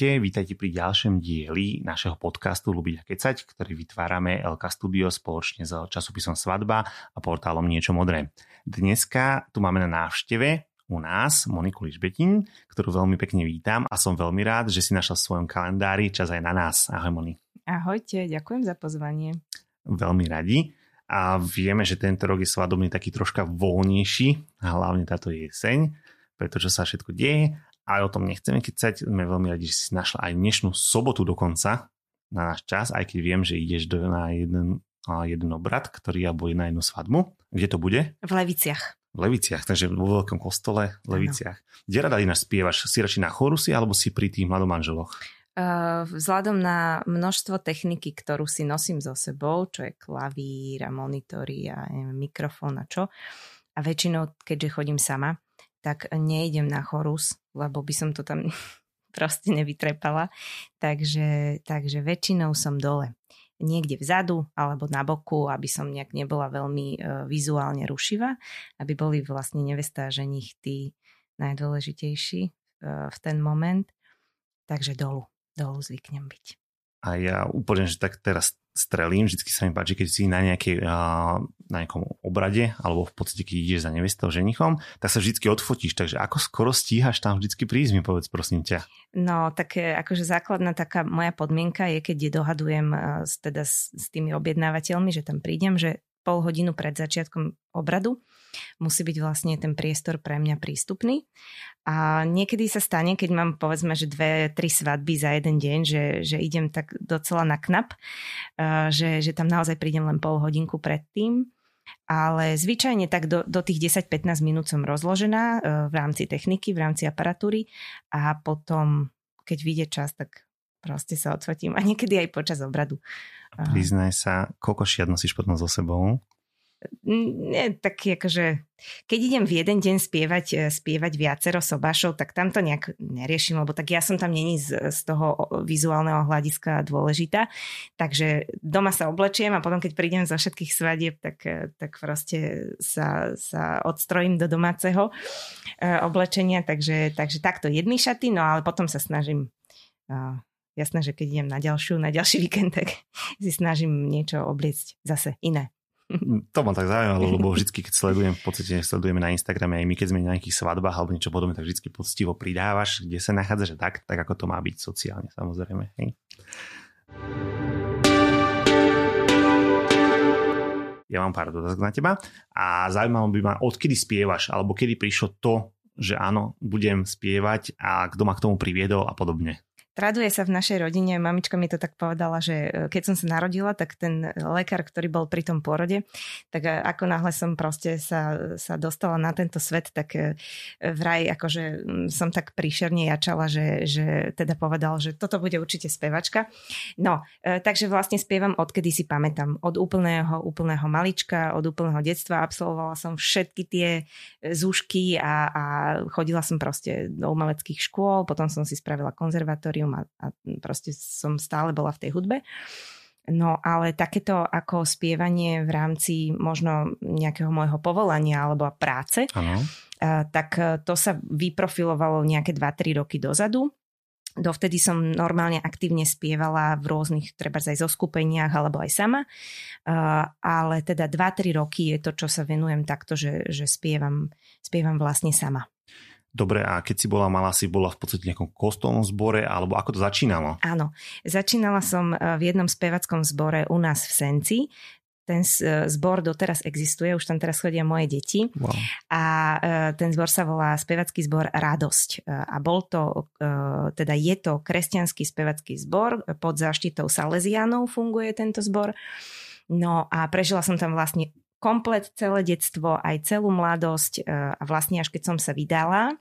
Ahojte, vítajte pri ďalšom dieli našeho podcastu Lubiť a kecať, ktorý vytvárame LK Studio spoločne s časopisom Svadba a portálom Niečo modré. Dneska tu máme na návšteve u nás Moniku Ližbetin, ktorú veľmi pekne vítam a som veľmi rád, že si našla v svojom kalendári čas aj na nás. Ahoj Moni. Ahojte, ďakujem za pozvanie. Veľmi radi. A vieme, že tento rok je svadobný taký troška voľnejší, hlavne táto jeseň, pretože sa všetko deje ale o tom nechceme kecať. Sme veľmi radi, že si našla aj dnešnú sobotu dokonca na náš čas, aj keď viem, že ideš do, na jeden, jeden obrad, ktorý alebo na jednu svadbu. Kde to bude? V Leviciach. V Leviciach, takže vo veľkom kostole v Leviciach. Ano. Kde rada ináč spievaš? Si radšej na chorusi alebo si pri tých mladomanželoch? Uh, vzhľadom na množstvo techniky, ktorú si nosím so sebou, čo je klavír a monitory a mikrofón a čo, a väčšinou, keďže chodím sama, tak nejdem na chorus, lebo by som to tam proste nevytrepala. Takže, takže väčšinou som dole. Niekde vzadu alebo na boku, aby som nejak nebola veľmi uh, vizuálne rušivá, aby boli vlastne nevesta a ženich tí najdôležitejší uh, v ten moment. Takže dolu, dolu zvyknem byť. A ja úplne, že tak teraz strelím, vždycky sa mi páči, keď si na, nejakej, na nejakom obrade, alebo v podstate, keď ideš za nevestou, ženichom, tak sa vždycky odfotíš, takže ako skoro stíhaš tam vždycky prísť, mi povedz prosím ťa. No, tak akože základná taká moja podmienka je, keď je dohadujem s, teda s, s tými objednávateľmi, že tam prídem, že pol hodinu pred začiatkom obradu musí byť vlastne ten priestor pre mňa prístupný. A niekedy sa stane, keď mám povedzme, že dve, tri svadby za jeden deň, že, že idem tak docela na knap, že, že tam naozaj prídem len pol hodinku predtým. Ale zvyčajne tak do, do tých 10-15 minút som rozložená e, v rámci techniky, v rámci aparatúry a potom, keď vyjde čas, tak proste sa odfotím a niekedy aj počas obradu. Priznaj sa, koľko šiat nosíš potom so sebou? Nie, taký akože, keď idem v jeden deň spievať, e, spievať viacero sobášov, tak tam to nejak neriešim, lebo tak ja som tam není z, z toho vizuálneho hľadiska dôležitá. Takže doma sa oblečiem a potom, keď prídem zo všetkých svadieb, tak, e, tak proste sa, sa odstrojím do domáceho e, oblečenia. Takže, takže takto jedny šaty, no ale potom sa snažím jasné, že keď idem na ďalšiu, na ďalší víkend, tak si snažím niečo obliecť zase iné. To ma tak zaujímalo, lebo vždy, keď sledujem, v podstate sledujeme na Instagrame aj my, keď sme na nejakých svadbách alebo niečo podobné, tak vždy poctivo pridávaš, kde sa nachádzaš tak, tak ako to má byť sociálne, samozrejme. Hej. Ja mám pár dotazok na teba a zaujímalo by ma, odkedy spievaš, alebo kedy prišlo to, že áno, budem spievať a kto ma k tomu priviedol a podobne. Traduje sa v našej rodine, mamička mi to tak povedala, že e, keď som sa narodila, tak ten lekár, ktorý bol pri tom porode, tak e, ako náhle som proste sa, sa dostala na tento svet, tak e, vraj akože som tak príšerne jačala, že, že teda povedal, že toto bude určite spevačka. No, takže vlastne spievam odkedy si pamätám. Od úplného, úplného malička, od úplného detstva absolvovala som všetky tie zúšky a, a chodila som proste do umeleckých škôl, potom som si spravila konzervatórium konzervatórium a, a proste som stále bola v tej hudbe. No ale takéto ako spievanie v rámci možno nejakého môjho povolania alebo práce, ano. tak e, to sa vyprofilovalo nejaké 2-3 roky dozadu. Dovtedy som normálne aktívne spievala v rôznych, treba aj zo skupeniach alebo aj sama, ale teda 2-3 roky je to, čo sa venujem takto, že, že spievam, spievam vlastne sama. Dobre, a keď si bola malá, si bola v podstate v nejakom kostolnom zbore, alebo ako to začínalo? Áno, začínala som e, v jednom spevackom zbore u nás v Senci, ten e, zbor doteraz existuje, už tam teraz chodia moje deti. Wow. A e, ten zbor sa volá spevacký zbor Radosť. A bol to, teda je to kresťanský spevacký zbor, pod záštitou Salesianov funguje tento zbor. No a prežila som tam vlastne komplet celé detstvo, aj celú mladosť e, a vlastne až keď som sa vydala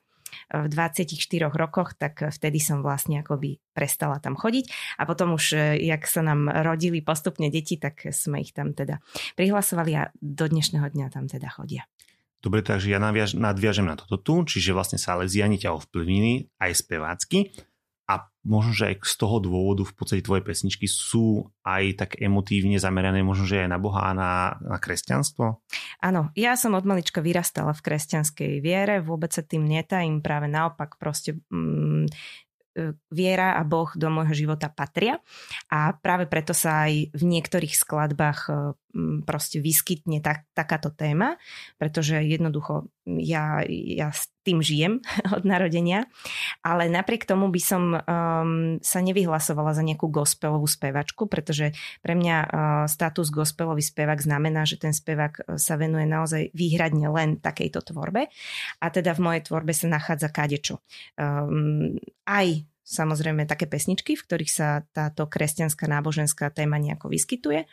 e, v 24 rokoch, tak vtedy som vlastne akoby prestala tam chodiť a potom už, e, jak sa nám rodili postupne deti, tak sme ich tam teda prihlasovali a do dnešného dňa tam teda chodia. Dobre, takže ja nadviažem na toto tu, čiže vlastne sa leziani ťa ovplyvnili aj spevácky a možno, že aj z toho dôvodu v podstate tvoje pesničky sú aj tak emotívne zamerané možno, že aj na Boha a na, na kresťanstvo? Áno, ja som od malička vyrastala v kresťanskej viere, vôbec sa tým netajím, práve naopak proste mm, viera a Boh do môjho života patria a práve preto sa aj v niektorých skladbách proste vyskytne tak, takáto téma, pretože jednoducho ja, ja tým žijem od narodenia, ale napriek tomu by som um, sa nevyhlasovala za nejakú gospelovú spevačku, pretože pre mňa uh, status gospelový spevák znamená, že ten spevák sa venuje naozaj výhradne len takejto tvorbe. A teda v mojej tvorbe sa nachádza kadečo. Um, aj samozrejme také pesničky, v ktorých sa táto kresťanská náboženská téma nejako vyskytuje,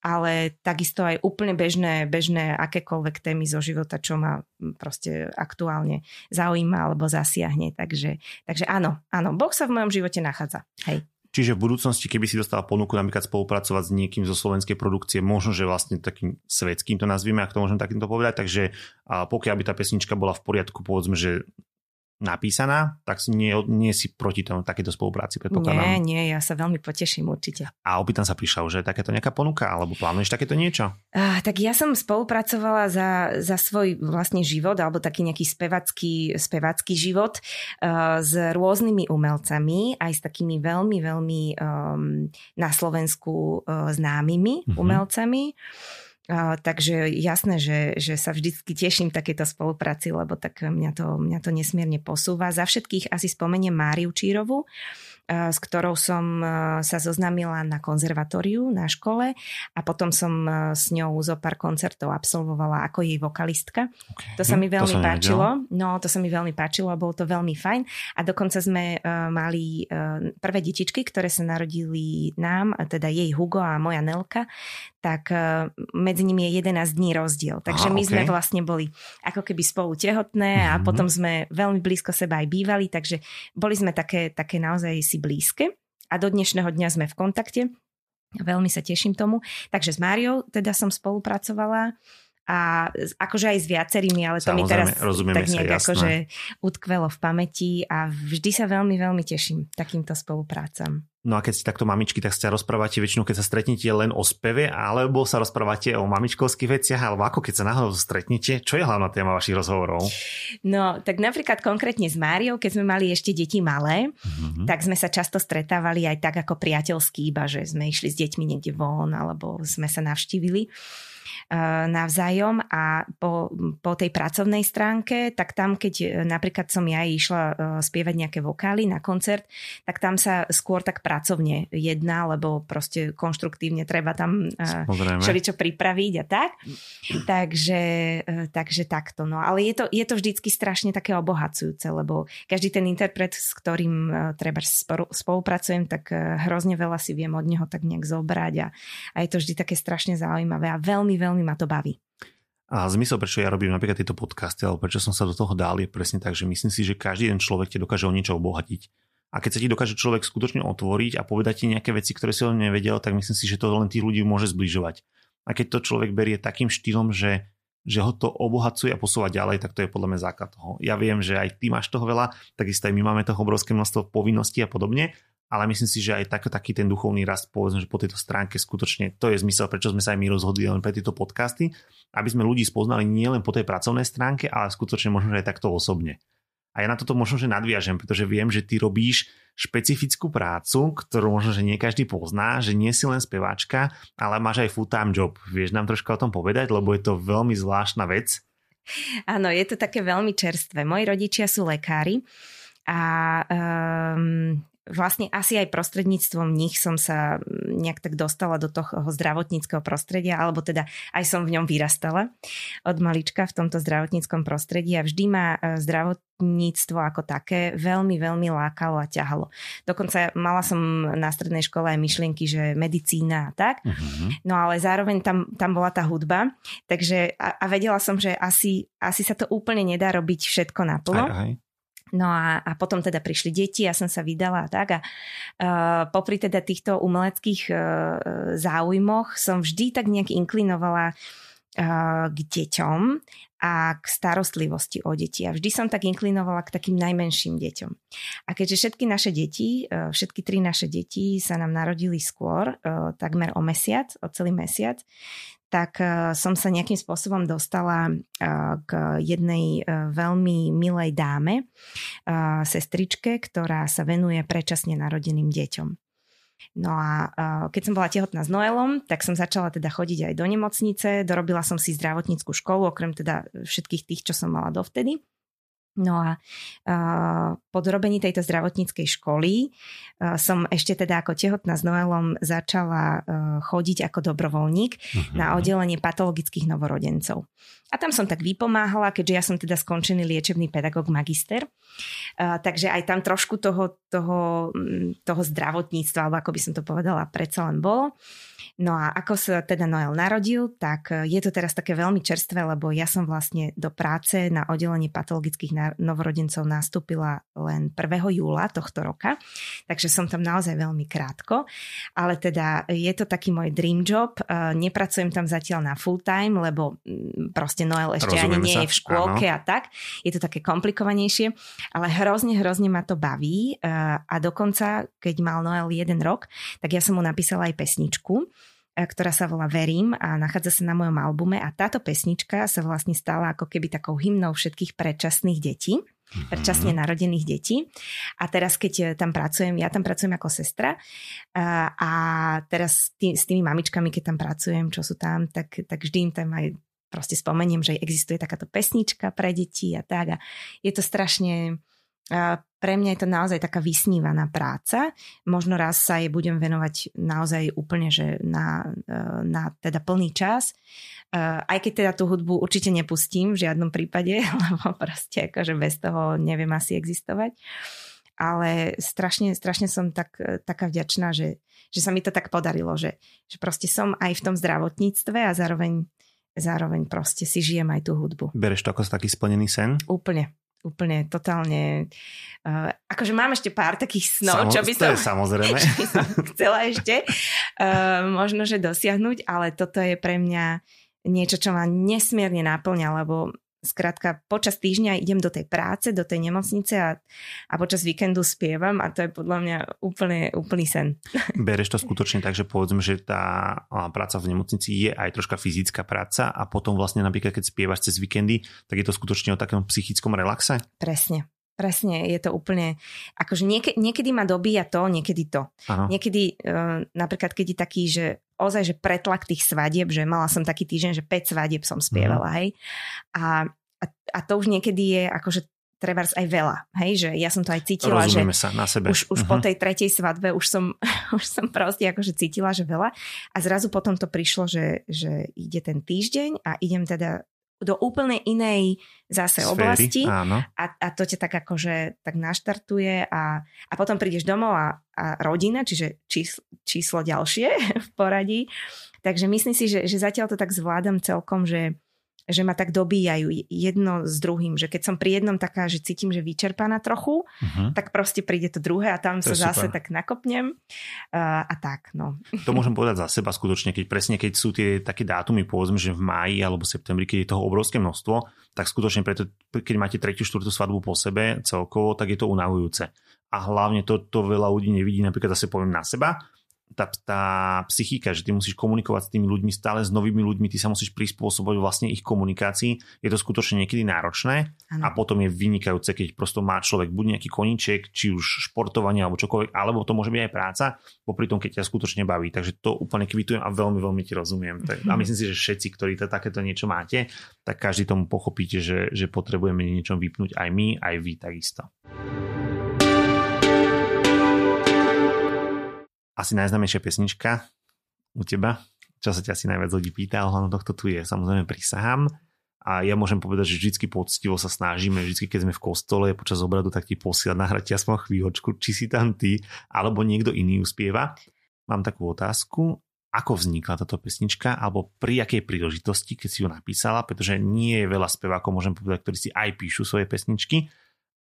ale takisto aj úplne bežné, bežné akékoľvek témy zo života, čo ma proste aktuálne zaujíma alebo zasiahne. Takže, takže áno, áno, Boh sa v mojom živote nachádza. Hej. Čiže v budúcnosti, keby si dostala ponuku napríklad spolupracovať s niekým zo slovenskej produkcie, možno, že vlastne takým svetským to nazvime, ak to môžem takýmto povedať, takže pokiaľ by tá pesnička bola v poriadku, povedzme, že napísaná, tak si nie, nie si proti tomu takéto spolupráci, predpokladám. Nie, nie, ja sa veľmi poteším určite. A opýtam sa, prišla už takéto nejaká ponuka, alebo plánuješ takéto niečo? Uh, tak ja som spolupracovala za, za svoj vlastný život, alebo taký nejaký spevacký, spevacký život uh, s rôznymi umelcami, aj s takými veľmi, veľmi um, na Slovensku uh, známymi uh-huh. umelcami. Takže jasné, že, že sa vždycky teším takéto spolupráci, lebo tak mňa to, mňa to nesmierne posúva. Za všetkých asi spomeniem Máriu Čírovu, s ktorou som sa zoznámila na konzervatóriu na škole a potom som s ňou zo pár koncertov absolvovala ako jej vokalistka. Okay. To sa mi veľmi to páčilo. No, to sa mi veľmi páčilo a bolo to veľmi fajn. A dokonca sme mali prvé detičky, ktoré sa narodili nám, teda jej Hugo a moja Nelka, tak medzi nimi je 11 dní rozdiel. Takže Aha, my okay. sme vlastne boli ako keby spolu tehotné mm-hmm. a mhm. potom sme veľmi blízko seba aj bývali, takže boli sme také, také naozaj si blízke a do dnešného dňa sme v kontakte. Veľmi sa teším tomu. Takže s Máriou teda som spolupracovala a akože aj s viacerými, ale to Samozrejme, mi teraz tak nejak akože utkvelo v pamäti a vždy sa veľmi, veľmi teším takýmto spoluprácam. No a keď ste takto mamičky, tak sa rozprávate väčšinou, keď sa stretnete len o speve, alebo sa rozprávate o mamičkovských veciach, alebo ako keď sa náhodou stretnete? Čo je hlavná téma vašich rozhovorov? No, tak napríklad konkrétne s Máriou, keď sme mali ešte deti malé, mm-hmm. tak sme sa často stretávali aj tak ako priateľský, iba že sme išli s deťmi niekde von, alebo sme sa navštívili. Navzájom a po, po tej pracovnej stránke, tak tam, keď eh, napríklad som ja išla eh, spievať nejaké vokály na koncert, tak tam sa skôr tak pracovne jedná, lebo proste konštruktívne treba tam čo pripraviť a tak. Takže, takže takto. No, ale je to, je to vždycky strašne také obohacujúce, lebo každý ten interpret, s ktorým treba spolupracujem, tak hrozne veľa si viem od neho tak nejak zobrať a, a je to vždy také strašne zaujímavé a veľmi, veľmi veľmi ma to baví. A zmysel, prečo ja robím napríklad tieto podcasty, alebo prečo som sa do toho dal, je presne tak, že myslím si, že každý jeden človek ti dokáže o niečo obohatiť. A keď sa ti dokáže človek skutočne otvoriť a povedať ti nejaké veci, ktoré si on nevedel, tak myslím si, že to len tých ľudí môže zbližovať. A keď to človek berie takým štýlom, že, že ho to obohacuje a posúva ďalej, tak to je podľa mňa základ toho. Ja viem, že aj ty máš toho veľa, takisto aj my máme toho obrovské množstvo povinností a podobne, ale myslím si, že aj tak, taký ten duchovný rast, povedzme, že po tejto stránke skutočne to je zmysel, prečo sme sa aj my rozhodli len pre tieto podcasty, aby sme ľudí spoznali nielen po tej pracovnej stránke, ale skutočne možno, že aj takto osobne. A ja na toto možno, že nadviažem, pretože viem, že ty robíš špecifickú prácu, ktorú možno, že nie každý pozná, že nie si len speváčka, ale máš aj full-time job. Vieš nám troška o tom povedať, lebo je to veľmi zvláštna vec. Áno, je to také veľmi čerstvé. Moji rodičia sú lekári a um, vlastne asi aj prostredníctvom nich som sa nejak tak dostala do toho zdravotníckého prostredia, alebo teda aj som v ňom vyrastala od malička v tomto zdravotníckom prostredí a vždy ma e, zdravotníctvo ako také veľmi, veľmi lákalo a ťahalo. Dokonca mala som na strednej škole aj myšlienky, že medicína a tak, uh-huh. no ale zároveň tam, tam bola tá hudba, takže a, a vedela som, že asi, asi sa to úplne nedá robiť všetko naplno. Aj, aj. No a, a potom teda prišli deti, ja som sa vydala a tak a uh, popri teda týchto umeleckých uh, záujmoch som vždy tak nejak inklinovala k deťom a k starostlivosti o deti. A vždy som tak inklinovala k takým najmenším deťom. A keďže všetky naše deti, všetky tri naše deti sa nám narodili skôr, takmer o mesiac, o celý mesiac, tak som sa nejakým spôsobom dostala k jednej veľmi milej dáme, sestričke, ktorá sa venuje predčasne narodeným deťom. No a keď som bola tehotná s Noelom, tak som začala teda chodiť aj do nemocnice, dorobila som si zdravotníckú školu, okrem teda všetkých tých, čo som mala dovtedy. No a uh, po dorobení tejto zdravotníckej školy uh, som ešte teda ako tehotná s Noelom začala uh, chodiť ako dobrovoľník uh-huh. na oddelenie patologických novorodencov. A tam som tak vypomáhala, keďže ja som teda skončený liečebný pedagóg magister. Takže aj tam trošku toho, toho, toho zdravotníctva, alebo ako by som to povedala, predsa len bolo. No a ako sa teda Noel narodil, tak je to teraz také veľmi čerstvé, lebo ja som vlastne do práce na oddelení patologických novorodencov nastúpila len 1. júla tohto roka, takže som tam naozaj veľmi krátko, ale teda je to taký môj dream job, nepracujem tam zatiaľ na full time, lebo proste Noel ešte Rozumieme ani nie sa. je v škôlke Áno. a tak, je to také komplikovanejšie, ale hrozne, hrozne ma to baví a dokonca, keď mal Noel jeden rok, tak ja som mu napísala aj pesničku, E, ktorá sa volá Verím a nachádza sa na mojom albume a táto pesnička sa vlastne stala ako keby takou hymnou všetkých predčasných detí predčasne mhm. narodených detí. A teraz, keď e, tam pracujem, ja tam pracujem ako sestra a, a teraz tý, s tými mamičkami, keď tam pracujem, čo sú tam, tak, tak vždy im tam aj proste spomeniem, že existuje takáto pesnička pre deti a tak. A je to strašne pre mňa je to naozaj taká vysnívaná práca. Možno raz sa jej budem venovať naozaj úplne, že na, e, na teda plný čas. E, aj keď teda tú hudbu určite nepustím v žiadnom prípade, lebo proste akože bez toho neviem asi existovať. Ale strašne, strašne som tak, e, taká vďačná, že, že sa mi to tak podarilo, že, že proste som aj v tom zdravotníctve a zároveň zároveň proste si žijem aj tú hudbu. Bereš to ako taký splnený sen? Úplne úplne totálne... Uh, akože mám ešte pár takých snov, Samo, čo by som, samozrejme. by som chcela ešte uh, možno, že dosiahnuť, ale toto je pre mňa niečo, čo ma nesmierne naplňa, lebo Skrátka, počas týždňa idem do tej práce, do tej nemocnice a, a počas víkendu spievam a to je podľa mňa úplne, úplný sen. Bereš to skutočne tak, že povedzme, že tá práca v nemocnici je aj troška fyzická práca a potom vlastne napríklad, keď spievaš cez víkendy, tak je to skutočne o takom psychickom relaxe? Presne. Presne, je to úplne, akože niek- niekedy ma dobíja to, niekedy to. Aha. Niekedy, uh, napríklad keď je taký, že ozaj, že pretlak tých svadieb, že mala som taký týždeň, že 5 svadieb som spievala, mm. hej. A, a, a to už niekedy je akože trebárs aj veľa, hej, že ja som to aj cítila, Rozumieme že sa na sebe. už, už uh-huh. po mhm. tej tretej svadbe už som, už som proste akože cítila, že veľa a zrazu potom to prišlo, že, že ide ten týždeň a idem teda do úplne inej zase Sféry, oblasti áno. A, a to ťa tak akože tak naštartuje a, a potom prídeš domov a, a rodina, čiže číslo, číslo ďalšie v poradí. Takže myslím si, že, že zatiaľ to tak zvládam celkom, že, že ma tak dobíjajú jedno s druhým, že keď som pri jednom taká, že cítim, že vyčerpaná trochu, uh-huh. tak proste príde to druhé a tam to sa zase super. tak nakopnem uh, a tak, no. To môžem povedať za seba skutočne, keď presne keď sú tie také dátumy, povedzme, že v máji alebo septembri, keď je toho obrovské množstvo, tak skutočne preto, keď máte tretiu, štvrtú svadbu po sebe celkovo, tak je to unavujúce. A hlavne to, to veľa ľudí nevidí, napríklad zase poviem na seba, tá, tá psychika, že ty musíš komunikovať s tými ľuďmi, stále s novými ľuďmi, ty sa musíš prispôsobovať vlastne ich komunikácii. Je to skutočne niekedy náročné ano. a potom je vynikajúce, keď prosto má človek buď nejaký koníček, či už športovanie alebo čokoľvek, alebo to môže byť aj práca, popri tom, keď ťa skutočne baví. Takže to úplne kvitujem a veľmi, veľmi ti rozumiem. Tak, a myslím si, že všetci, ktorí to, takéto niečo máte, tak každý tomu pochopíte, že, že potrebujeme niečo vypnúť aj my, aj vy takisto. Asi najznámejšia pesnička u teba, čo sa ťa asi najviac ľudí pýta, ohľadom tohto tu je samozrejme Prisahám. A ja môžem povedať, že vždy poctivo sa snažíme, vždy keď sme v kostole počas obradu, tak ti posielať nahrať aspoň chvíľočku, či si tam ty, alebo niekto iný uspieva. Mám takú otázku, ako vznikla táto pesnička, alebo pri akej príležitosti, keď si ju napísala, pretože nie je veľa spevákov, môžem povedať, ktorí si aj píšu svoje pesničky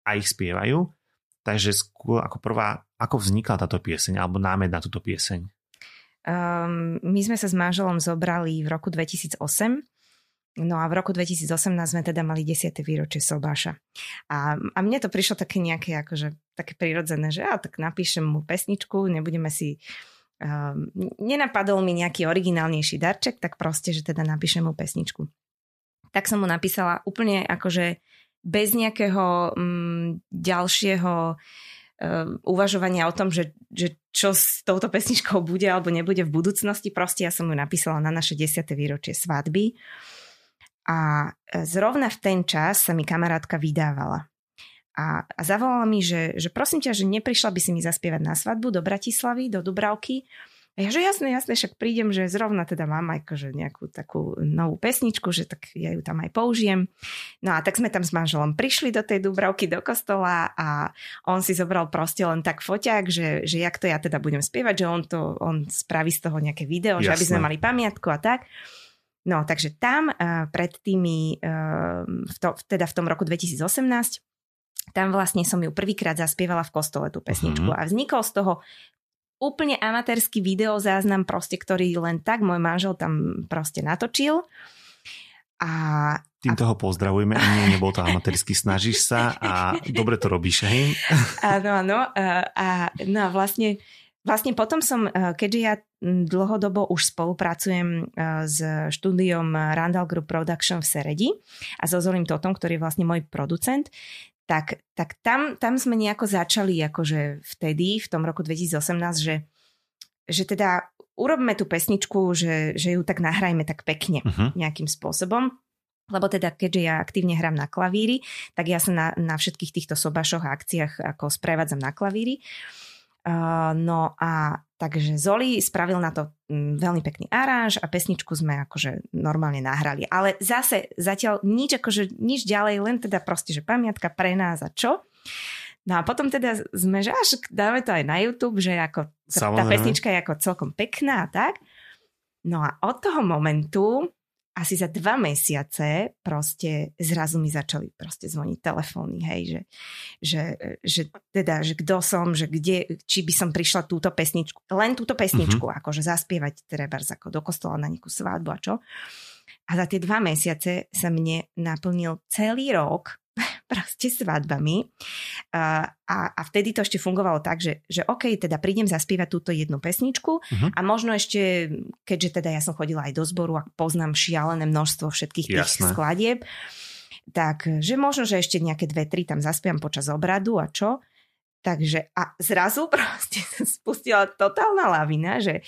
a ich spievajú. Takže skôr ako prvá, ako vznikla táto pieseň alebo námed na túto pieseň? Um, my sme sa s manželom zobrali v roku 2008 No a v roku 2018 sme teda mali 10. výročie Sobáša. A, a mne to prišlo také nejaké akože, také prirodzené, že ja tak napíšem mu pesničku, nebudeme si um, nenapadol mi nejaký originálnejší darček, tak proste, že teda napíšem mu pesničku. Tak som mu napísala úplne akože bez nejakého um, ďalšieho uh, uvažovania o tom, že, že čo s touto pesničkou bude alebo nebude v budúcnosti. Proste ja som ju napísala na naše 10. výročie svadby. A zrovna v ten čas sa mi kamarátka vydávala. A, a zavolala mi, že, že prosím ťa, že neprišla by si mi zaspievať na svadbu do Bratislavy, do Dubravky. A ja, že jasné, jasné, však prídem, že zrovna teda mám akože nejakú takú novú pesničku, že tak ja ju tam aj použijem. No a tak sme tam s manželom prišli do tej Dubravky, do kostola a on si zobral proste len tak foťák, že, že jak to ja teda budem spievať, že on to, on spraví z toho nejaké video, Jasné. že aby sme mali pamiatku a tak. No, takže tam uh, pred tými, uh, v to, teda v tom roku 2018 tam vlastne som ju prvýkrát zaspievala v kostole tú pesničku uh-huh. a vznikol z toho úplne amatérsky videozáznam proste, ktorý len tak môj manžel tam proste natočil. A, Týmto a... ho pozdravujeme. Nie, nebol to amatérsky, snažíš sa a dobre to robíš, hej? Áno, áno. A, a, no a vlastne, vlastne potom som, keďže ja dlhodobo už spolupracujem s štúdiom Randall Group Production v Seredi a so Zolim Totom, ktorý je vlastne môj producent, tak, tak tam, tam sme nejako začali akože vtedy, v tom roku 2018, že, že teda urobme tú pesničku, že, že ju tak nahrajme tak pekne uh-huh. nejakým spôsobom. Lebo teda, keďže ja aktívne hrám na klavíri, tak ja sa na, na všetkých týchto sobašoch a akciách ako sprevádzam na klavíri. Uh, no a Takže Zoli spravil na to mm, veľmi pekný aráž a pesničku sme akože normálne nahrali. Ale zase zatiaľ nič, akože nič ďalej, len teda proste, že pamiatka pre nás a čo. No a potom teda sme, že až dáme to aj na YouTube, že ako tá pesnička je ako celkom pekná a tak. No a od toho momentu asi za dva mesiace proste zrazu mi začali proste zvoniť telefóny, hej, že, že, že teda, že kto som, že kde, či by som prišla túto pesničku, len túto pesničku, mm-hmm. akože zaspievať treba ako do kostola na nejakú svadbu a čo. A za tie dva mesiace sa mne naplnil celý rok proste svadbami. A, a vtedy to ešte fungovalo tak, že, že OK, teda prídem zaspievať túto jednu pesničku uh-huh. a možno ešte, keďže teda ja som chodila aj do zboru a poznám šialené množstvo všetkých tých Jasné. skladieb, tak že možno, že ešte nejaké dve, tri tam zaspievam počas obradu a čo. Takže a zrazu proste spustila totálna lavina, že,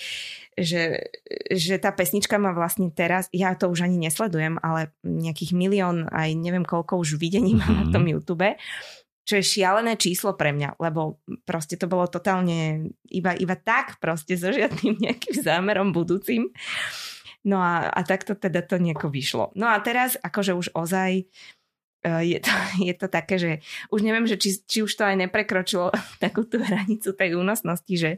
že, že tá pesnička má vlastne teraz, ja to už ani nesledujem, ale nejakých milión, aj neviem koľko už videní má mm-hmm. na tom mhm. YouTube, čo je šialené číslo pre mňa, lebo proste to bolo totálne iba, iba tak proste so žiadnym nejakým zámerom budúcim. No a, a takto teda to nejako vyšlo. No a teraz akože už ozaj Eh, je to, je to také, že už neviem, že či, či už to aj neprekročilo takú tú hranicu tej únosnosti, že,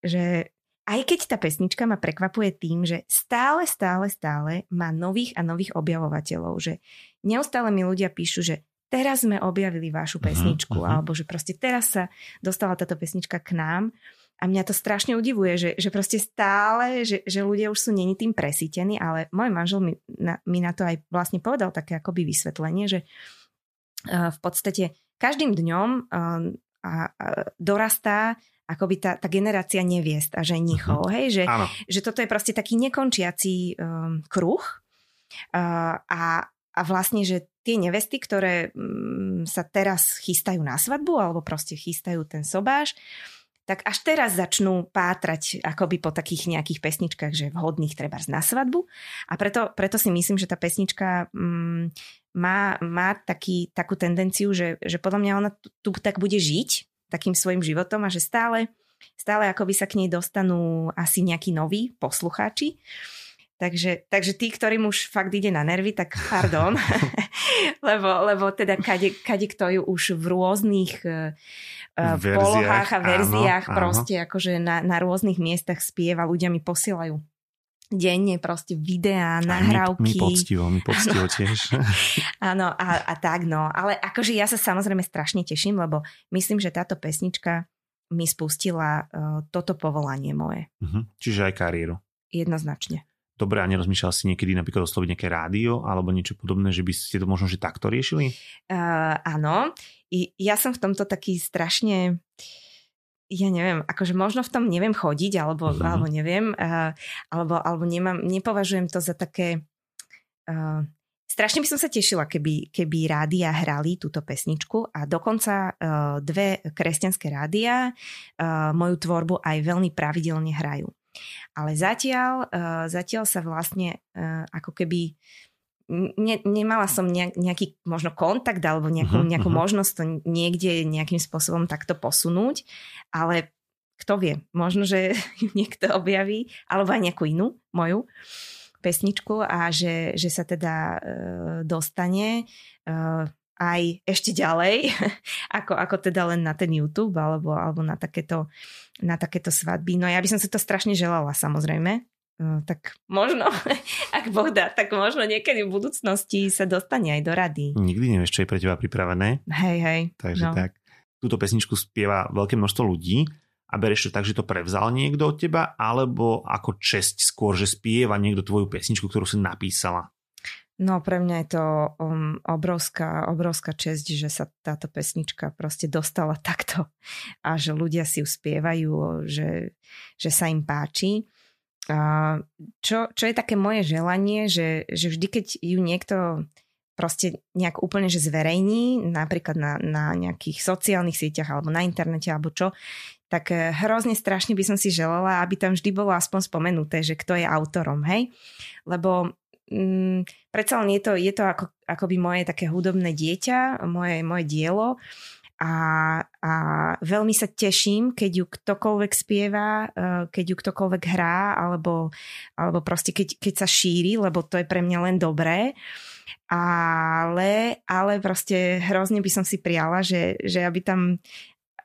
že aj keď tá pesnička ma prekvapuje tým, že stále, stále, stále má nových a nových objavovateľov, že neustále mi ľudia píšu, že teraz sme objavili vašu mhm, pesničku, uh-huh, alebo že proste teraz sa dostala táto pesnička k nám. A mňa to strašne udivuje, že, že proste stále, že, že ľudia už sú není tým presítení, ale môj manžel mi na, mi na to aj vlastne povedal také akoby vysvetlenie, že uh, v podstate každým dňom uh, a, a dorastá akoby tá, tá generácia neviest a ženichov, uh-huh. hej, že, že toto je proste taký nekončiací um, kruh uh, a, a vlastne, že tie nevesty, ktoré um, sa teraz chystajú na svadbu alebo proste chystajú ten sobáš, tak až teraz začnú pátrať akoby po takých nejakých pesničkách, že vhodných treba na svadbu. A preto, preto si myslím, že tá pesnička mm, má, má taký, takú tendenciu, že, že podľa mňa ona tu, tak bude žiť takým svojim životom a že stále, stále akoby sa k nej dostanú asi nejakí noví poslucháči. Takže, takže tí, ktorým už fakt ide na nervy, tak pardon, lebo, lebo teda kade, kade kto ju už v rôznych uh, verziách, polohách a verziách áno, proste áno. akože na, na rôznych miestach spieva, ľudia mi posielajú denne proste videá, nahrávky. My, my poctivo, my poctivo tiež. Áno, a, a tak no. Ale akože ja sa samozrejme strašne teším, lebo myslím, že táto pesnička mi spustila uh, toto povolanie moje. Uh-huh. Čiže aj kariéru. Jednoznačne. Dobre, a nerozmýšľal si niekedy napríklad osloviť nejaké rádio alebo niečo podobné, že by ste to možno že takto riešili? Uh, áno, I, ja som v tomto taký strašne ja neviem, akože možno v tom neviem chodiť, alebo, uh-huh. alebo neviem, uh, alebo, alebo nemám, nepovažujem to za také... Uh, strašne by som sa tešila, keby, keby rádia hrali túto pesničku a dokonca uh, dve kresťanské rádia uh, moju tvorbu aj veľmi pravidelne hrajú. Ale zatiaľ, uh, zatiaľ sa vlastne uh, ako keby ne, nemala som nejaký možno kontakt alebo nejakú, uh-huh, nejakú uh-huh. možnosť to niekde nejakým spôsobom takto posunúť, ale kto vie, možno, že ju niekto objaví, alebo aj nejakú inú moju pesničku a že, že sa teda e, dostane e, aj ešte ďalej, ako, ako teda len na ten YouTube alebo, alebo na, takéto, na takéto svadby. No ja by som si to strašne želala samozrejme, No, tak možno, ak Boh dá, tak možno niekedy v budúcnosti sa dostane aj do rady. Nikdy nevieš, čo je pre teba pripravené. Hej, hej. Takže no. tak. Túto pesničku spieva veľké množstvo ľudí a bereš to tak, že to prevzal niekto od teba, alebo ako česť skôr, že spieva niekto tvoju pesničku, ktorú si napísala? No pre mňa je to um, obrovská, obrovská česť, že sa táto pesnička proste dostala takto a že ľudia si ju spievajú, že, že sa im páči čo, čo je také moje želanie, že, že vždy, keď ju niekto proste nejak úplne že zverejní, napríklad na, na nejakých sociálnych sieťach alebo na internete alebo čo, tak eh, hrozne strašne by som si želala, aby tam vždy bolo aspoň spomenuté, že kto je autorom, hej? Lebo mm, predsa len je to, je to ako, akoby moje také hudobné dieťa, moje, moje dielo a, a veľmi sa teším, keď ju ktokoľvek spieva, eh, keď ju ktokoľvek hrá, alebo, alebo proste keď, keď sa šíri, lebo to je pre mňa len dobré. Ale, ale proste hrozne by som si priala, že, že aby tam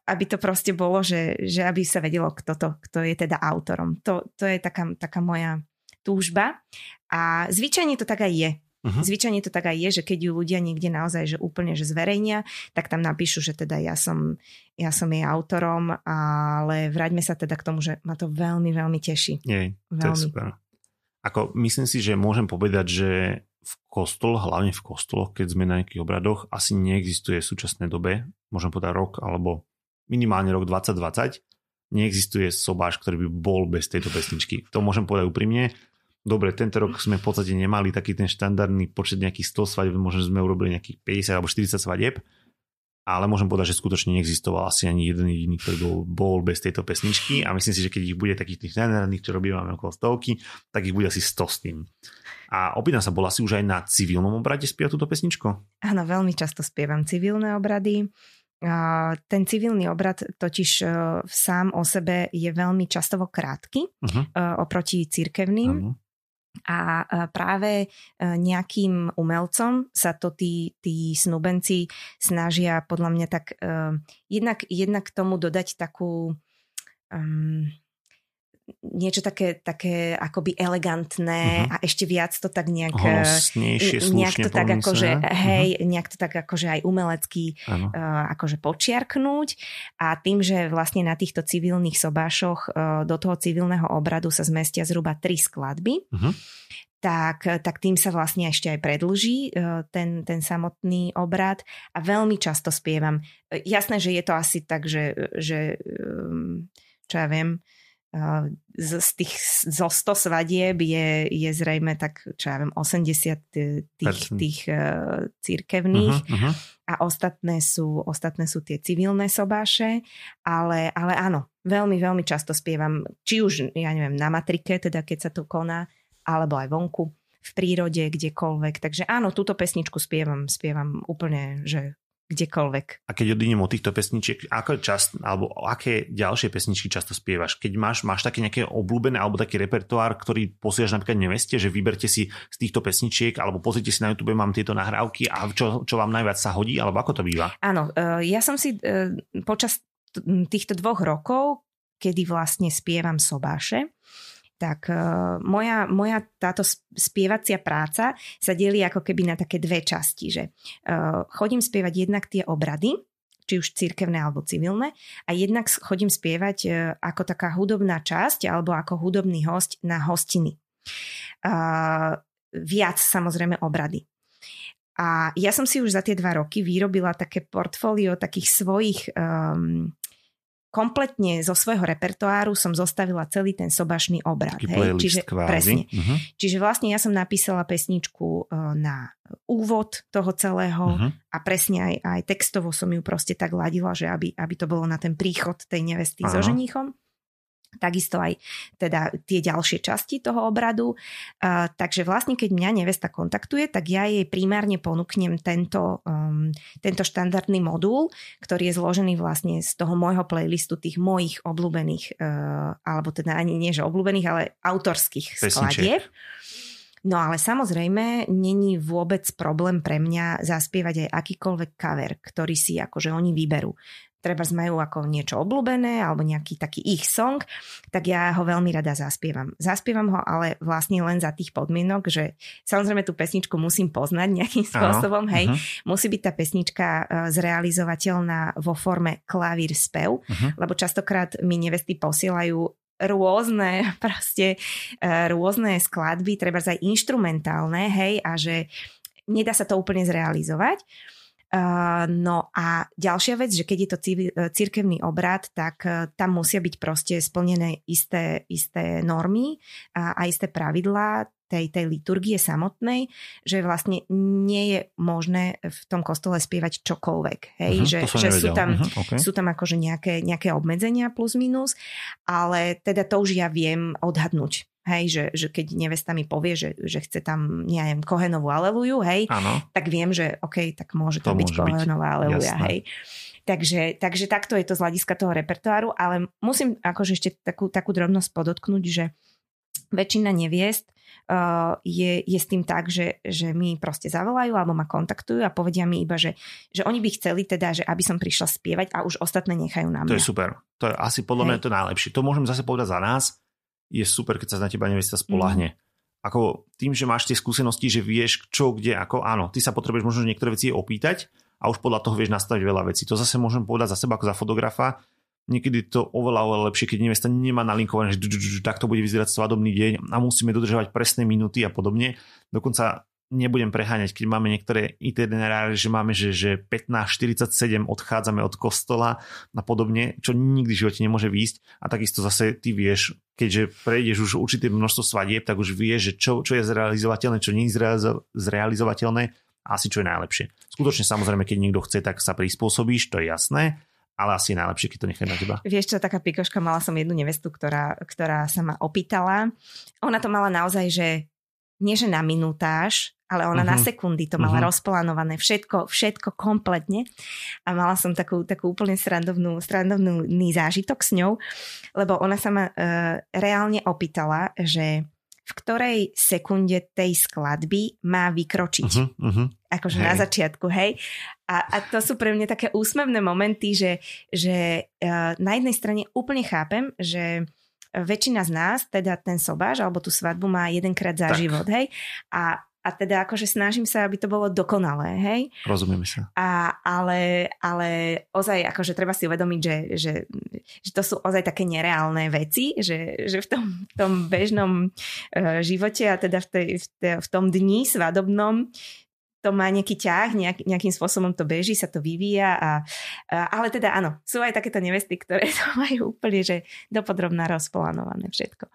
aby to proste bolo, že, že aby sa vedelo, kto, to, kto je teda autorom. To, to je taká, taká moja túžba. A zvyčajne to tak aj je. Uh-huh. Zvyčajne to tak aj je, že keď ju ľudia niekde naozaj že úplne že zverejnia, tak tam napíšu, že teda ja som, ja som jej autorom, ale vráťme sa teda k tomu, že ma to veľmi, veľmi teší. To veľmi. je super. Ako, myslím si, že môžem povedať, že v kostol, hlavne v kostoloch, keď sme na nejakých obradoch, asi neexistuje v súčasnej dobe, môžem povedať rok alebo minimálne rok 2020, neexistuje sobáš, ktorý by bol bez tejto pesničky. To môžem povedať úprimne Dobre, tento rok sme v podstate nemali taký ten štandardný počet nejakých 100 svadieb, možno sme urobili nejakých 50 alebo 40 svadieb, ale môžem povedať, že skutočne neexistoval asi ani jeden jediný, ktorý bol, bol bez tejto pesničky a myslím si, že keď ich bude takých tých štandardných, čo robíme okolo stovky, tak ich bude asi 100 s tým. A opýtam sa, bola si už aj na civilnom obrade spievať túto pesničku? Áno, veľmi často spievam civilné obrady. Ten civilný obrad totiž e, sám o sebe je veľmi častovo krátky uh-huh. oproti církevným. Uh-huh a práve e, nejakým umelcom sa to tí, tí snubenci snažia podľa mňa tak uh, jednak, jednak tomu dodať takú um, niečo také, také akoby elegantné uh-huh. a ešte viac to tak nejak Honosnejšie, nejak to tak akože hej, uh-huh. nejak to tak akože aj umelecky uh, akože počiarknúť a tým, že vlastne na týchto civilných sobášoch uh, do toho civilného obradu sa zmestia zhruba tri skladby, uh-huh tak, tak tým sa vlastne ešte aj predlží ten, ten samotný obrad a veľmi často spievam. Jasné, že je to asi tak, že, že čo ja viem, z, z tých zo 100 svadieb je, je zrejme tak, čo ja viem, 80 tých, tých uh, církevných uh-huh, uh-huh. a ostatné sú, ostatné sú tie civilné sobáše, ale, ale áno, veľmi, veľmi často spievam, či už, ja neviem, na matrike, teda keď sa to koná, alebo aj vonku v prírode, kdekoľvek. Takže áno, túto pesničku spievam, spievam úplne, že kdekoľvek. A keď odídem od týchto pesničiek, ako čas, alebo aké ďalšie pesničky často spievaš? Keď máš, máš také nejaké obľúbené alebo taký repertoár, ktorý posielaš napríklad neveste, že vyberte si z týchto pesničiek alebo pozrite si na YouTube, mám tieto nahrávky a čo, čo vám najviac sa hodí, alebo ako to býva? Áno, e, ja som si e, počas týchto dvoch rokov, kedy vlastne spievam sobáše, tak uh, moja, moja táto spievacia práca sa delí ako keby na také dve časti, že uh, chodím spievať jednak tie obrady, či už cirkevné alebo civilné, a jednak chodím spievať uh, ako taká hudobná časť alebo ako hudobný host na hostiny. Uh, viac samozrejme obrady. A ja som si už za tie dva roky vyrobila také portfólio takých svojich um, kompletne zo svojho repertoáru som zostavila celý ten sobašný obrad. Taký hej? Čiže, kvázi. presne. Uh-huh. Čiže vlastne ja som napísala pesničku uh, na úvod toho celého Uh-huh. a presne aj, aj textovo som ju proste tak ladila, že aby, aby to bolo na ten príchod tej nevesty so Áno. ženíchom. Takisto aj teda tie ďalšie časti toho obradu. Uh, takže vlastne, keď mňa nevesta kontaktuje, tak ja jej primárne ponúknem tento, um, tento štandardný modul, ktorý je zložený vlastne z toho môjho playlistu tých mojich obľúbených, uh, alebo teda ani nie, že obľúbených, ale autorských Pesničiek. skladieb. No ale samozrejme, není vôbec problém pre mňa zaspievať aj akýkoľvek cover, ktorý si akože oni vyberú. Treba majú ako niečo obľúbené alebo nejaký taký ich song, tak ja ho veľmi rada zaspievam. Zaspievam ho ale vlastne len za tých podmienok, že samozrejme tú pesničku musím poznať nejakým spôsobom, hej. Uh-huh. Musí byť tá pesnička eh, zrealizovateľná vo forme klavír spev, Uh-huh. lebo častokrát mi nevesty posielajú rôzne, proste eh, rôzne skladby, treba aj inštrumentálne, hej, a že nedá sa to úplne zrealizovať. Uh, no a ďalšia vec, že keď je to civi- cirkevný obrad, tak uh, tam musia byť proste splnené isté, isté normy a, a isté pravidlá tej, tej liturgie samotnej, že vlastne nie je možné v tom kostole spievať čokoľvek. Hej? Uh-huh. Že, že sú tam, Uh-huh. Okay. sú tam akože nejaké, nejaké obmedzenia plus minus, ale teda to už ja viem odhadnúť. Hej, že, že keď nevesta mi povie, že, že chce tam, neviem, kohenovú aleluju, hej, Áno. tak viem, že OK, tak môže to, To byť kohenová aleluja, jasné. hej. Takže, takže takto je to z hľadiska toho repertoáru, ale musím akože ešte takú, takú drobnosť podotknúť, že väčšina neviest uh, je, je s tým tak, že, že mi proste zavolajú alebo ma kontaktujú a povedia mi iba, že, že oni by chceli teda, že aby som prišla spievať a už ostatné nechajú na To mňa. je super. To je asi podľa mňa Hej. to najlepšie. To môžem zase povedať za nás. Je super, keď sa na teba nevesta Mhm. spolahne. Ako tým, že máš tie skúsenosti, že vieš čo, kde, ako áno, ty sa potrebuješ možno niektoré veci opýtať a už podľa toho vieš nastaviť veľa vecí. To zase môžem povedať za seba ako za fotografa. Niekedy to oveľa, oveľa lepšie, keď nevesta nemá nalinkované, že takto bude vyzerať svadobný deň a musíme dodržovať presné minúty a podobne. Dokonca nebudem preháňať, keď máme niektoré itineráre, že máme, že, že 15.47 odchádzame od kostola a podobne, čo nikdy v živote nemôže výjsť. A takisto zase ty vieš, keďže prejdeš už určité množstvo svadieb, tak už vieš, že čo, čo je zrealizovateľné, čo nie je zrealizo- zrealizovateľné a asi čo je najlepšie. Skutočne samozrejme, keď niekto chce, tak sa prispôsobíš, to je jasné, ale asi najlepšie, keď to nechá na teba. Vieš čo, taká pikoška, mala som jednu nevestu, ktorá, ktorá sa ma opýtala. Ona to mala naozaj, že nie že na minutáž, ale ona uh-huh. na Mhm. sekundy to mala uh-huh. rozplánované, všetko, všetko kompletne. A mala som takú, takú úplne srandovnú, srandovný zážitok s ňou, lebo ona sa ma uh, reálne opýtala, že v ktorej sekunde tej skladby má vykročiť. Uh-huh, uh-huh. Akože Hej. na začiatku, hej. A, a to sú pre mňa také úsmevné momenty, že, že uh, na jednej strane úplne chápem, že väčšina z nás, teda ten sobáš alebo tú svadbu má jedenkrát za Tak. život, hej. A, a teda akože snažím sa, aby to bolo dokonalé, hej. Rozumieme sa. A, ale, ale ozaj akože treba si uvedomiť, že, že, že to sú ozaj také nereálne veci, že, že v tom, v tom bežnom uh, živote a teda v, tej, v, tej, v tom dni svadobnom to má nejaký ťah, nejak, nejakým spôsobom to beží, sa to vyvíja. A, a, ale teda áno, sú aj takéto nevesty, ktoré to majú úplne, že dopodrobná rozplánované všetko.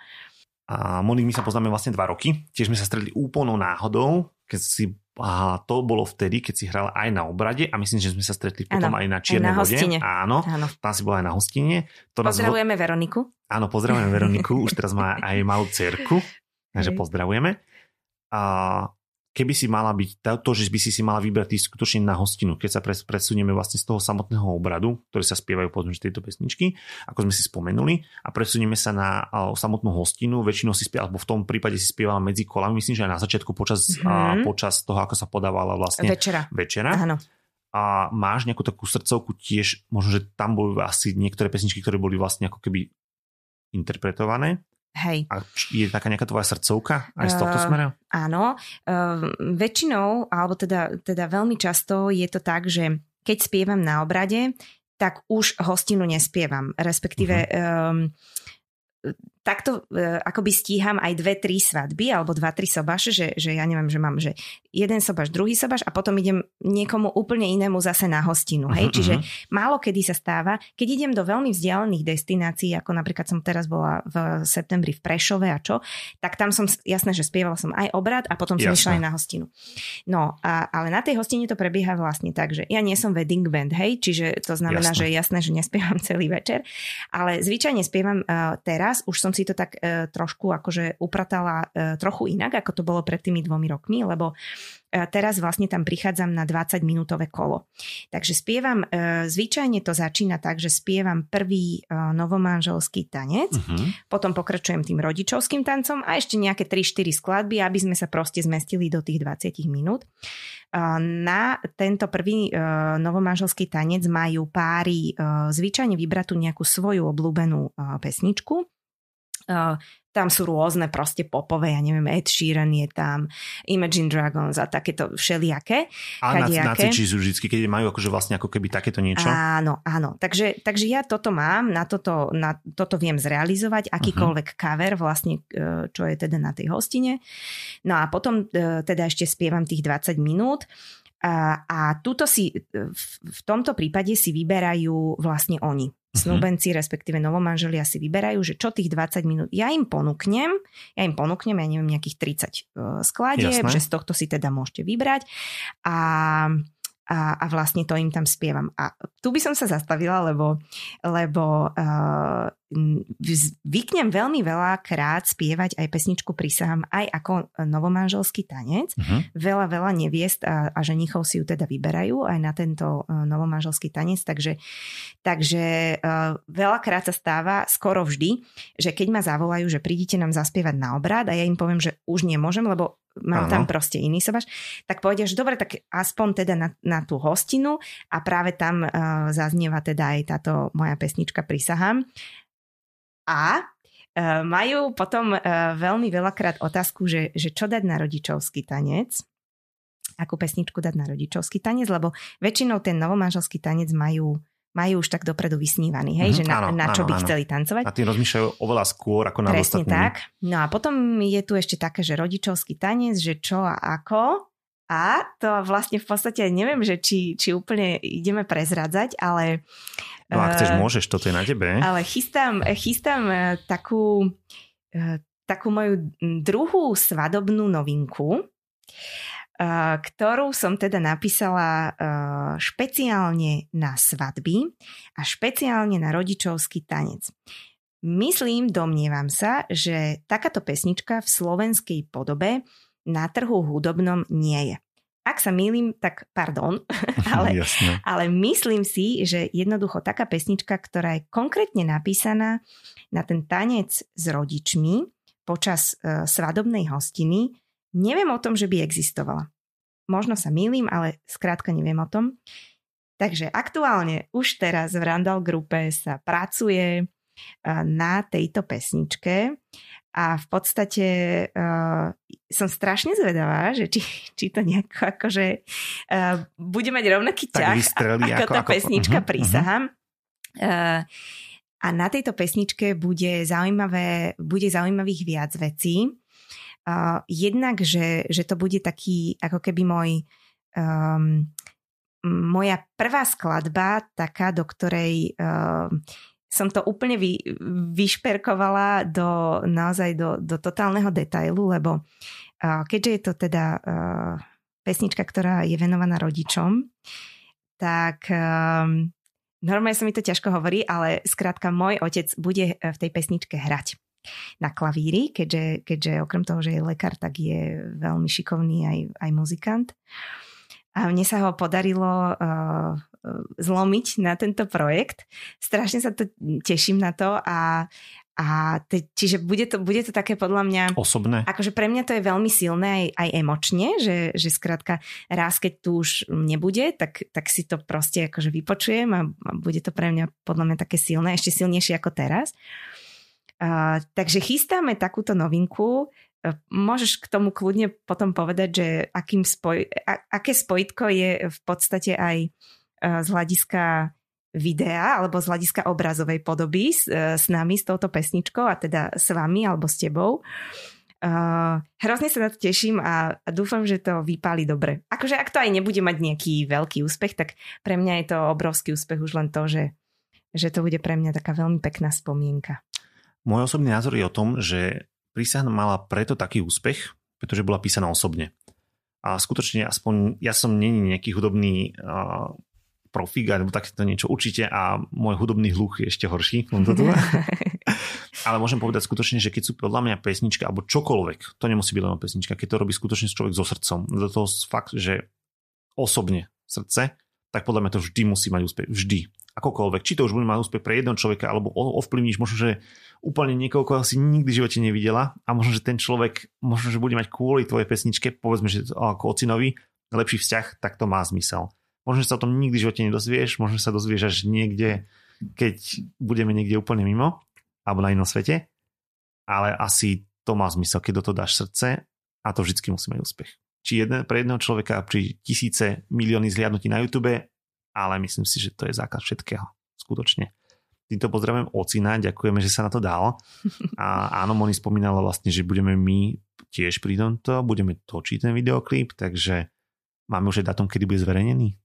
A Monik, my sa poznáme vlastne dva roky. Tiež sme sa stretli úplnou náhodou, keď si a to bolo vtedy, keď si hrala aj na obrade a myslím, že sme sa stretli potom Áno, aj na aj Čiernej na vode. hostine. Áno, Áno. tam si bola aj na hostine. To nás Pozdravujeme Veroniku. Áno, pozdravujeme Veroniku, už teraz má aj malú cerku, takže pozdravujeme. A keby si mala byť, to- že by si si mala vybrať ísť skutočne na hostinu, keď sa pres, presunieme vlastne z toho samotného obradu, ktoré sa spievajú potom tieto pesničky, ako sme si spomenuli, a presunieme sa na samotnú hostinu, väčšinou si spievala, alebo v tom prípade si spievala medzi kolami, myslím, že aj na začiatku počas, Mhm. a, počas toho, ako sa podávala vlastne Večera. večera. Áno. A máš nejakú takú srdcovku tiež, možno, že tam boli asi niektoré pesničky, ktoré boli vlastne ako keby interpretované. Hej. A je taká nejaká tvoja srdcovka aj z tohto Eh, smera? Áno, uh, väčšinou, alebo teda, teda veľmi často je to tak, že keď spievam na obrade, tak už hostinu nespievam. Respektíve um, takto uh, akoby stíham aj dve, tri svadby alebo dva, tri sobaše, že, že ja neviem, že mám, že jeden sobaš, druhý sobaš a potom idem niekomu úplne inému zase na hostinu. Hej? Uh-huh. Čiže málo kedy sa stáva, keď idem do veľmi vzdialených destinácií, ako napríklad som teraz bola v septembri v Prešove a čo, tak tam som, jasné, že spievala som aj obrad a potom som išla aj na hostinu. No, a, ale na tej hostine to prebieha vlastne tak, že ja nie som wedding band, hej, čiže to znamená, jasné. že jasné, že nespievam celý večer, ale zvyčajne spievam uh, teraz, už som si to tak uh, trošku akože upratala uh, trochu inak, ako to bolo pred tými dvomi rokmi, lebo uh, teraz vlastne tam prichádzam na 20 minútové kolo. Takže spievam, uh, zvyčajne to začína tak, že spievam prvý uh, novomanželský tanec, uh-huh. potom pokračujem tým rodičovským tancom a ešte nejaké 3-4 skladby, aby sme sa proste zmestili do tých 20 minút. Na tento prvý novomanželský tanec majú páry zvyčajne vybrať tú nejakú svoju obľúbenú pesničku tam sú rôzne proste popové, ja neviem, Ed Sheeran je tam, Imagine Dragons a takéto všelijaké. A na, na sú vždy, keď majú akože vlastne ako keby takéto niečo? Áno, áno. Takže, takže ja toto mám, na toto, na toto viem zrealizovať, akýkoľvek uh-huh. cover vlastne, e, čo je teda na tej hostine. No a potom e, teda ešte spievam tých 20 minút. A, a túto si, e, v, v tomto prípade si vyberajú vlastne oni. Mhm. snúbenci, uh-huh. respektíve novomanželia si vyberajú, že čo tých 20 minút ja im ponúknem, ja im ponúknem, ja neviem, nejakých 30 uh, skladieb, že z tohto si teda môžete vybrať a a, a vlastne to im tam spievam. A tu by som sa zastavila, lebo, lebo uh, zvyknem veľmi veľa krát spievať aj pesničku Prisahám aj ako novomanželský tanec. Uh-huh. Veľa, veľa neviest a, a ženichov si ju teda vyberajú aj na tento uh, novomanželský tanec, takže, takže uh, veľakrát sa stáva, skoro vždy, že keď ma zavolajú, že prídite nám zaspievať na obrad a ja im poviem, že už nemôžem, lebo mám Áno. tam proste iný sobaš, tak povedia, že dobre, tak aspoň teda na, na tú hostinu a práve tam uh, zaznieva teda aj táto moja pesnička Prisahám. A uh, majú potom uh, veľmi veľakrát otázku, že, že čo dať na rodičovský tanec, akú pesničku dať na rodičovský tanec, lebo väčšinou ten novomanželský tanec majú majú už tak dopredu vysnívaný, hej, mm, že na, áno, na čo áno, by áno. chceli tancovať. A tým rozmýšľajú oveľa skôr ako na Presne tak. No a potom je tu ešte také, že rodičovský tanec, že čo a ako. A to vlastne v podstate neviem, že či, či úplne ideme prezradzať, ale... No ak chceš, uh, môžeš, toto je na tebe. Ale chystám, chystám uh, takú, takú moju druhú svadobnú novinku ktorú som teda napísala špeciálne na svadby a špeciálne na rodičovský tanec. Myslím, domnievam sa, že takáto pesnička v slovenskej podobe na trhu hudobnom nie je. Ak sa mýlim, tak pardon, ale, ale myslím si, že jednoducho taká pesnička, ktorá je konkrétne napísaná na ten tanec s rodičmi počas uh, svadobnej hostiny, Neviem o tom, že by existovala. Možno sa mýlim, ale skrátka neviem o tom. Takže aktuálne už teraz v Randall grupe sa pracuje na tejto pesničke a v podstate uh, som strašne zvedavá, že či, či to nejako akože uh, bude mať rovnaký ťah vystrelí, ako, ako tá ako, pesnička, uh-huh, prísahám. Uh, a na tejto pesničke bude, zaujímavé, bude zaujímavých viac vecí. Uh, jednak, že, že to bude taký ako keby môj um, moja prvá skladba, taká, do ktorej uh, som to úplne vy, vyšperkovala do, naozaj do, do totálneho detailu, lebo uh, keďže je to teda uh, pesnička, ktorá je venovaná rodičom, tak um, normálne sa mi to ťažko hovorí, ale skrátka môj otec bude v tej pesničke hrať na klavíri, keďže, keďže okrem toho, že je lekár, tak je veľmi šikovný aj, aj muzikant. A mne sa ho podarilo uh, zlomiť na tento projekt. Strašne sa to teším na to a, a te, čiže bude to, bude to také podľa mňa... Osobné. Akože pre mňa to je veľmi silné aj, aj emočne, že, že skrátka raz, keď tu už nebude, tak, tak si to proste akože vypočujem a, a bude to pre mňa podľa mňa také silné, ešte silnejšie ako teraz. Uh, takže chystáme takúto novinku. Uh, môžeš k tomu kľudne potom povedať, že akým spoj, a, aké spojitko je v podstate aj uh, z hľadiska videa alebo z hľadiska obrazovej podoby s, e, s nami, s touto pesničkou a teda s vami alebo s tebou. Uh, hrozne sa na to teším a, a dúfam, že to vypáli dobre. Akože ak to aj nebude mať nejaký veľký úspech, tak pre mňa je to obrovský úspech už len to, že, že to bude pre mňa taká veľmi pekná spomienka. Môj osobný názor je o tom, že prísaha mala preto taký úspech, pretože bola písaná osobne. A skutočne aspoň ja som není nejaký hudobný uh, profík alebo takéto niečo určite a môj hudobný hluch je ešte horší. Ale môžem povedať skutočne, že keď sú podľa mňa pesnička alebo čokoľvek, to nemusí byť len pesnička, keď to robí skutočne človek so srdcom, do toho fakt, že osobne srdce, tak podľa mňa to vždy musí mať úspech. Vždy. Akokoľvek. Či to už bude mať úspech pre jedného človeka, alebo ovplyvníš možno, že úplne niekoho, koho si nikdy v živote nevidela a možno, že ten človek možno, že bude mať kvôli tvojej pesničke, povedzme, že ako ocinovi, lepší vzťah, tak to má zmysel. Možno, že sa o tom nikdy v živote nedozvieš, možno, sa dozvieš až niekde, keď budeme niekde úplne mimo, alebo na inom svete, ale asi to má zmysel, keď do toho dáš srdce a to vždy musí mať úspech. Či jeden, pre jedného človeka, pri tisíce milióny zliadnutí na YouTube, ale myslím si, že to je základ všetkého. Skutočne. Týmto pozdravujem Ocina, ďakujeme, že sa na to dal. A áno, Moni spomínala vlastne, že budeme my tiež pri tomto, budeme točiť ten videoklip, takže máme už aj datum, kedy bude zverejnený?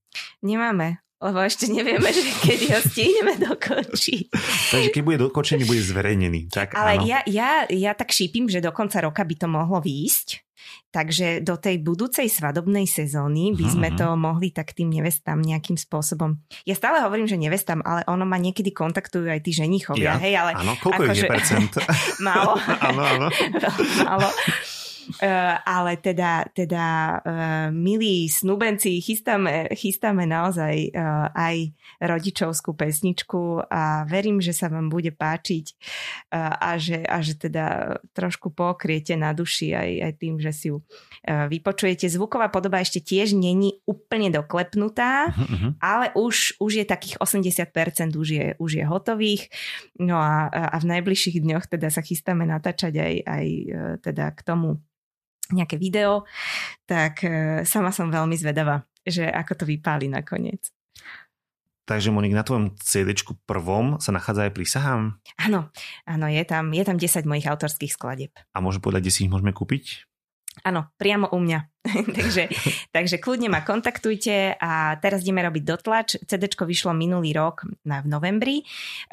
Nemáme, lebo ešte nevieme, že kedy ho stihneme dokončiť. Takže keď bude dokončený, bude zverejnený. Tak, Ale ja, ja, ja tak šípim, že do konca roka by to mohlo výjsť. Takže do tej budúcej svadobnej sezóny by sme to mohli tak tým nevestám nejakým spôsobom. Ja stále hovorím, že nevestám, ale ono ma niekedy kontaktujú aj tí ženichovia. Ja? Hej, ale áno, koľko je že... percent? málo. áno, áno. málo. Uh, ale teda, teda uh, milí snúbenci, chystáme, chystáme naozaj uh, aj rodičovskú pesničku a verím, že sa vám bude páčiť a, že, a že teda trošku pokriete na duši aj, aj tým, že si ju vypočujete. Zvuková podoba ešte tiež není úplne doklepnutá, uh-huh. ale už, už je takých 80% už je, už je hotových. No a, a v najbližších dňoch teda sa chystáme natáčať aj, aj teda k tomu nejaké video, tak e, sama som veľmi zvedavá, že ako to vypáli nakoniec. Takže Monik, na tvojom CD prvom sa nachádza aj prísahám? Áno, áno, je tam, je tam 10 mojich autorských skladeb. A môžem povedať, kde si ich môžeme kúpiť? Áno, priamo u mňa. takže, takže kľudne ma kontaktujte a teraz ideme robiť dotlač. CD vyšlo minulý rok na, v novembri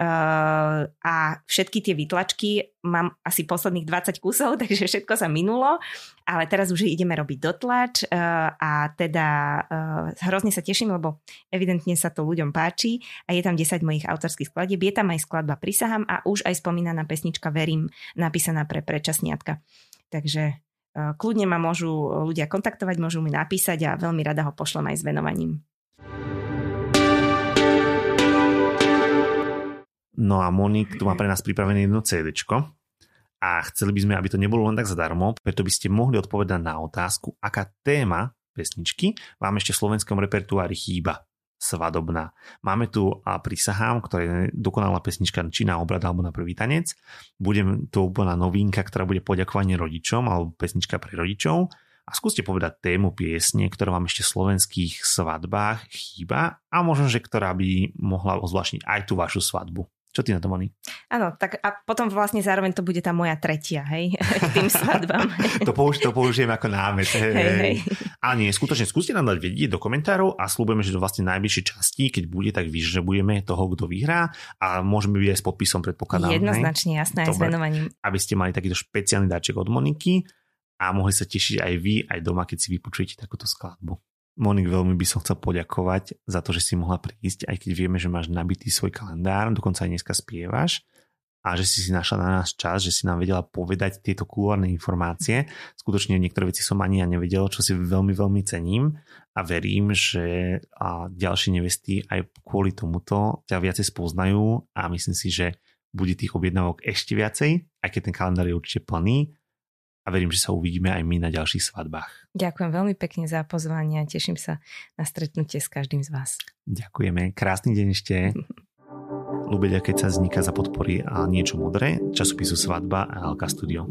uh, a všetky tie vytlačky mám asi posledných 20 kusov, takže všetko sa minulo, ale teraz už ideme robiť dotlač uh, a teda uh, hrozne sa teším, lebo evidentne sa to ľuďom páči a je tam 10 mojich autorských skladieb, je tam aj skladba Prisahám a už aj spomínaná pesnička Verím, napísaná pre predčasniatka. Takže Kľudne ma môžu ľudia kontaktovať, môžu mi napísať a veľmi rada ho pošlem aj s venovaním. No a Monik tu má pre nás pripravené jedno CD a chceli by sme, aby to nebolo len tak zadarmo, preto by ste mohli odpovedať na otázku, aká téma pesničky vám ešte v slovenskom repertoári chýba svadobná. Máme tu a Prisahám, ktorá je dokonalá pesnička či na obrad alebo na prvý tanec. Budem to úplná novinka, ktorá bude poďakovanie rodičom alebo pesnička pre rodičov. A skúste povedať tému piesne, ktorá vám ešte v slovenských svadbách chýba a možno, že ktorá by mohla ozvláštniť aj tú vašu svadbu. Čo ty na to, Moni? Áno, tak a potom vlastne zároveň to bude tá moja tretia, hej, k tým svadbám. to, použ- to použijem ako námet, hej, hej. hej. Ale nie, skutočne skúste nám dať vedieť do komentárov a slúbujeme, že do vlastne najbližšej časti, keď bude, tak vyžrebujeme toho, kto vyhrá a môžeme byť aj s podpisom, predpokladám. Jednoznačne, hej? jasné, aj s venovaním. Aby ste mali takýto špeciálny dáček od Moniky a mohli sa tešiť aj vy, aj doma, keď si vypočujete takúto skladbu. Monik, veľmi by som chcel poďakovať za to, že si mohla prísť, aj keď vieme, že máš nabitý svoj kalendár, dokonca aj dneska spievaš a že si si našla na nás čas, že si nám vedela povedať tieto kulárne informácie. Skutočne niektoré veci som ani ja nevedel, čo si veľmi, veľmi cením a verím, že a ďalšie nevesty aj kvôli tomuto ťa viacej spoznajú a myslím si, že bude tých objednávok ešte viacej, aj keď ten kalendár je určite plný a verím, že sa uvidíme aj my na ďalších svadbách. Ďakujem veľmi pekne za pozvanie a teším sa na stretnutie s každým z vás. Ďakujeme. Krásny deň ešte. Lubedia, keď sa vzniká za podpory a niečo modré, časopisu Svadba a LK Studio.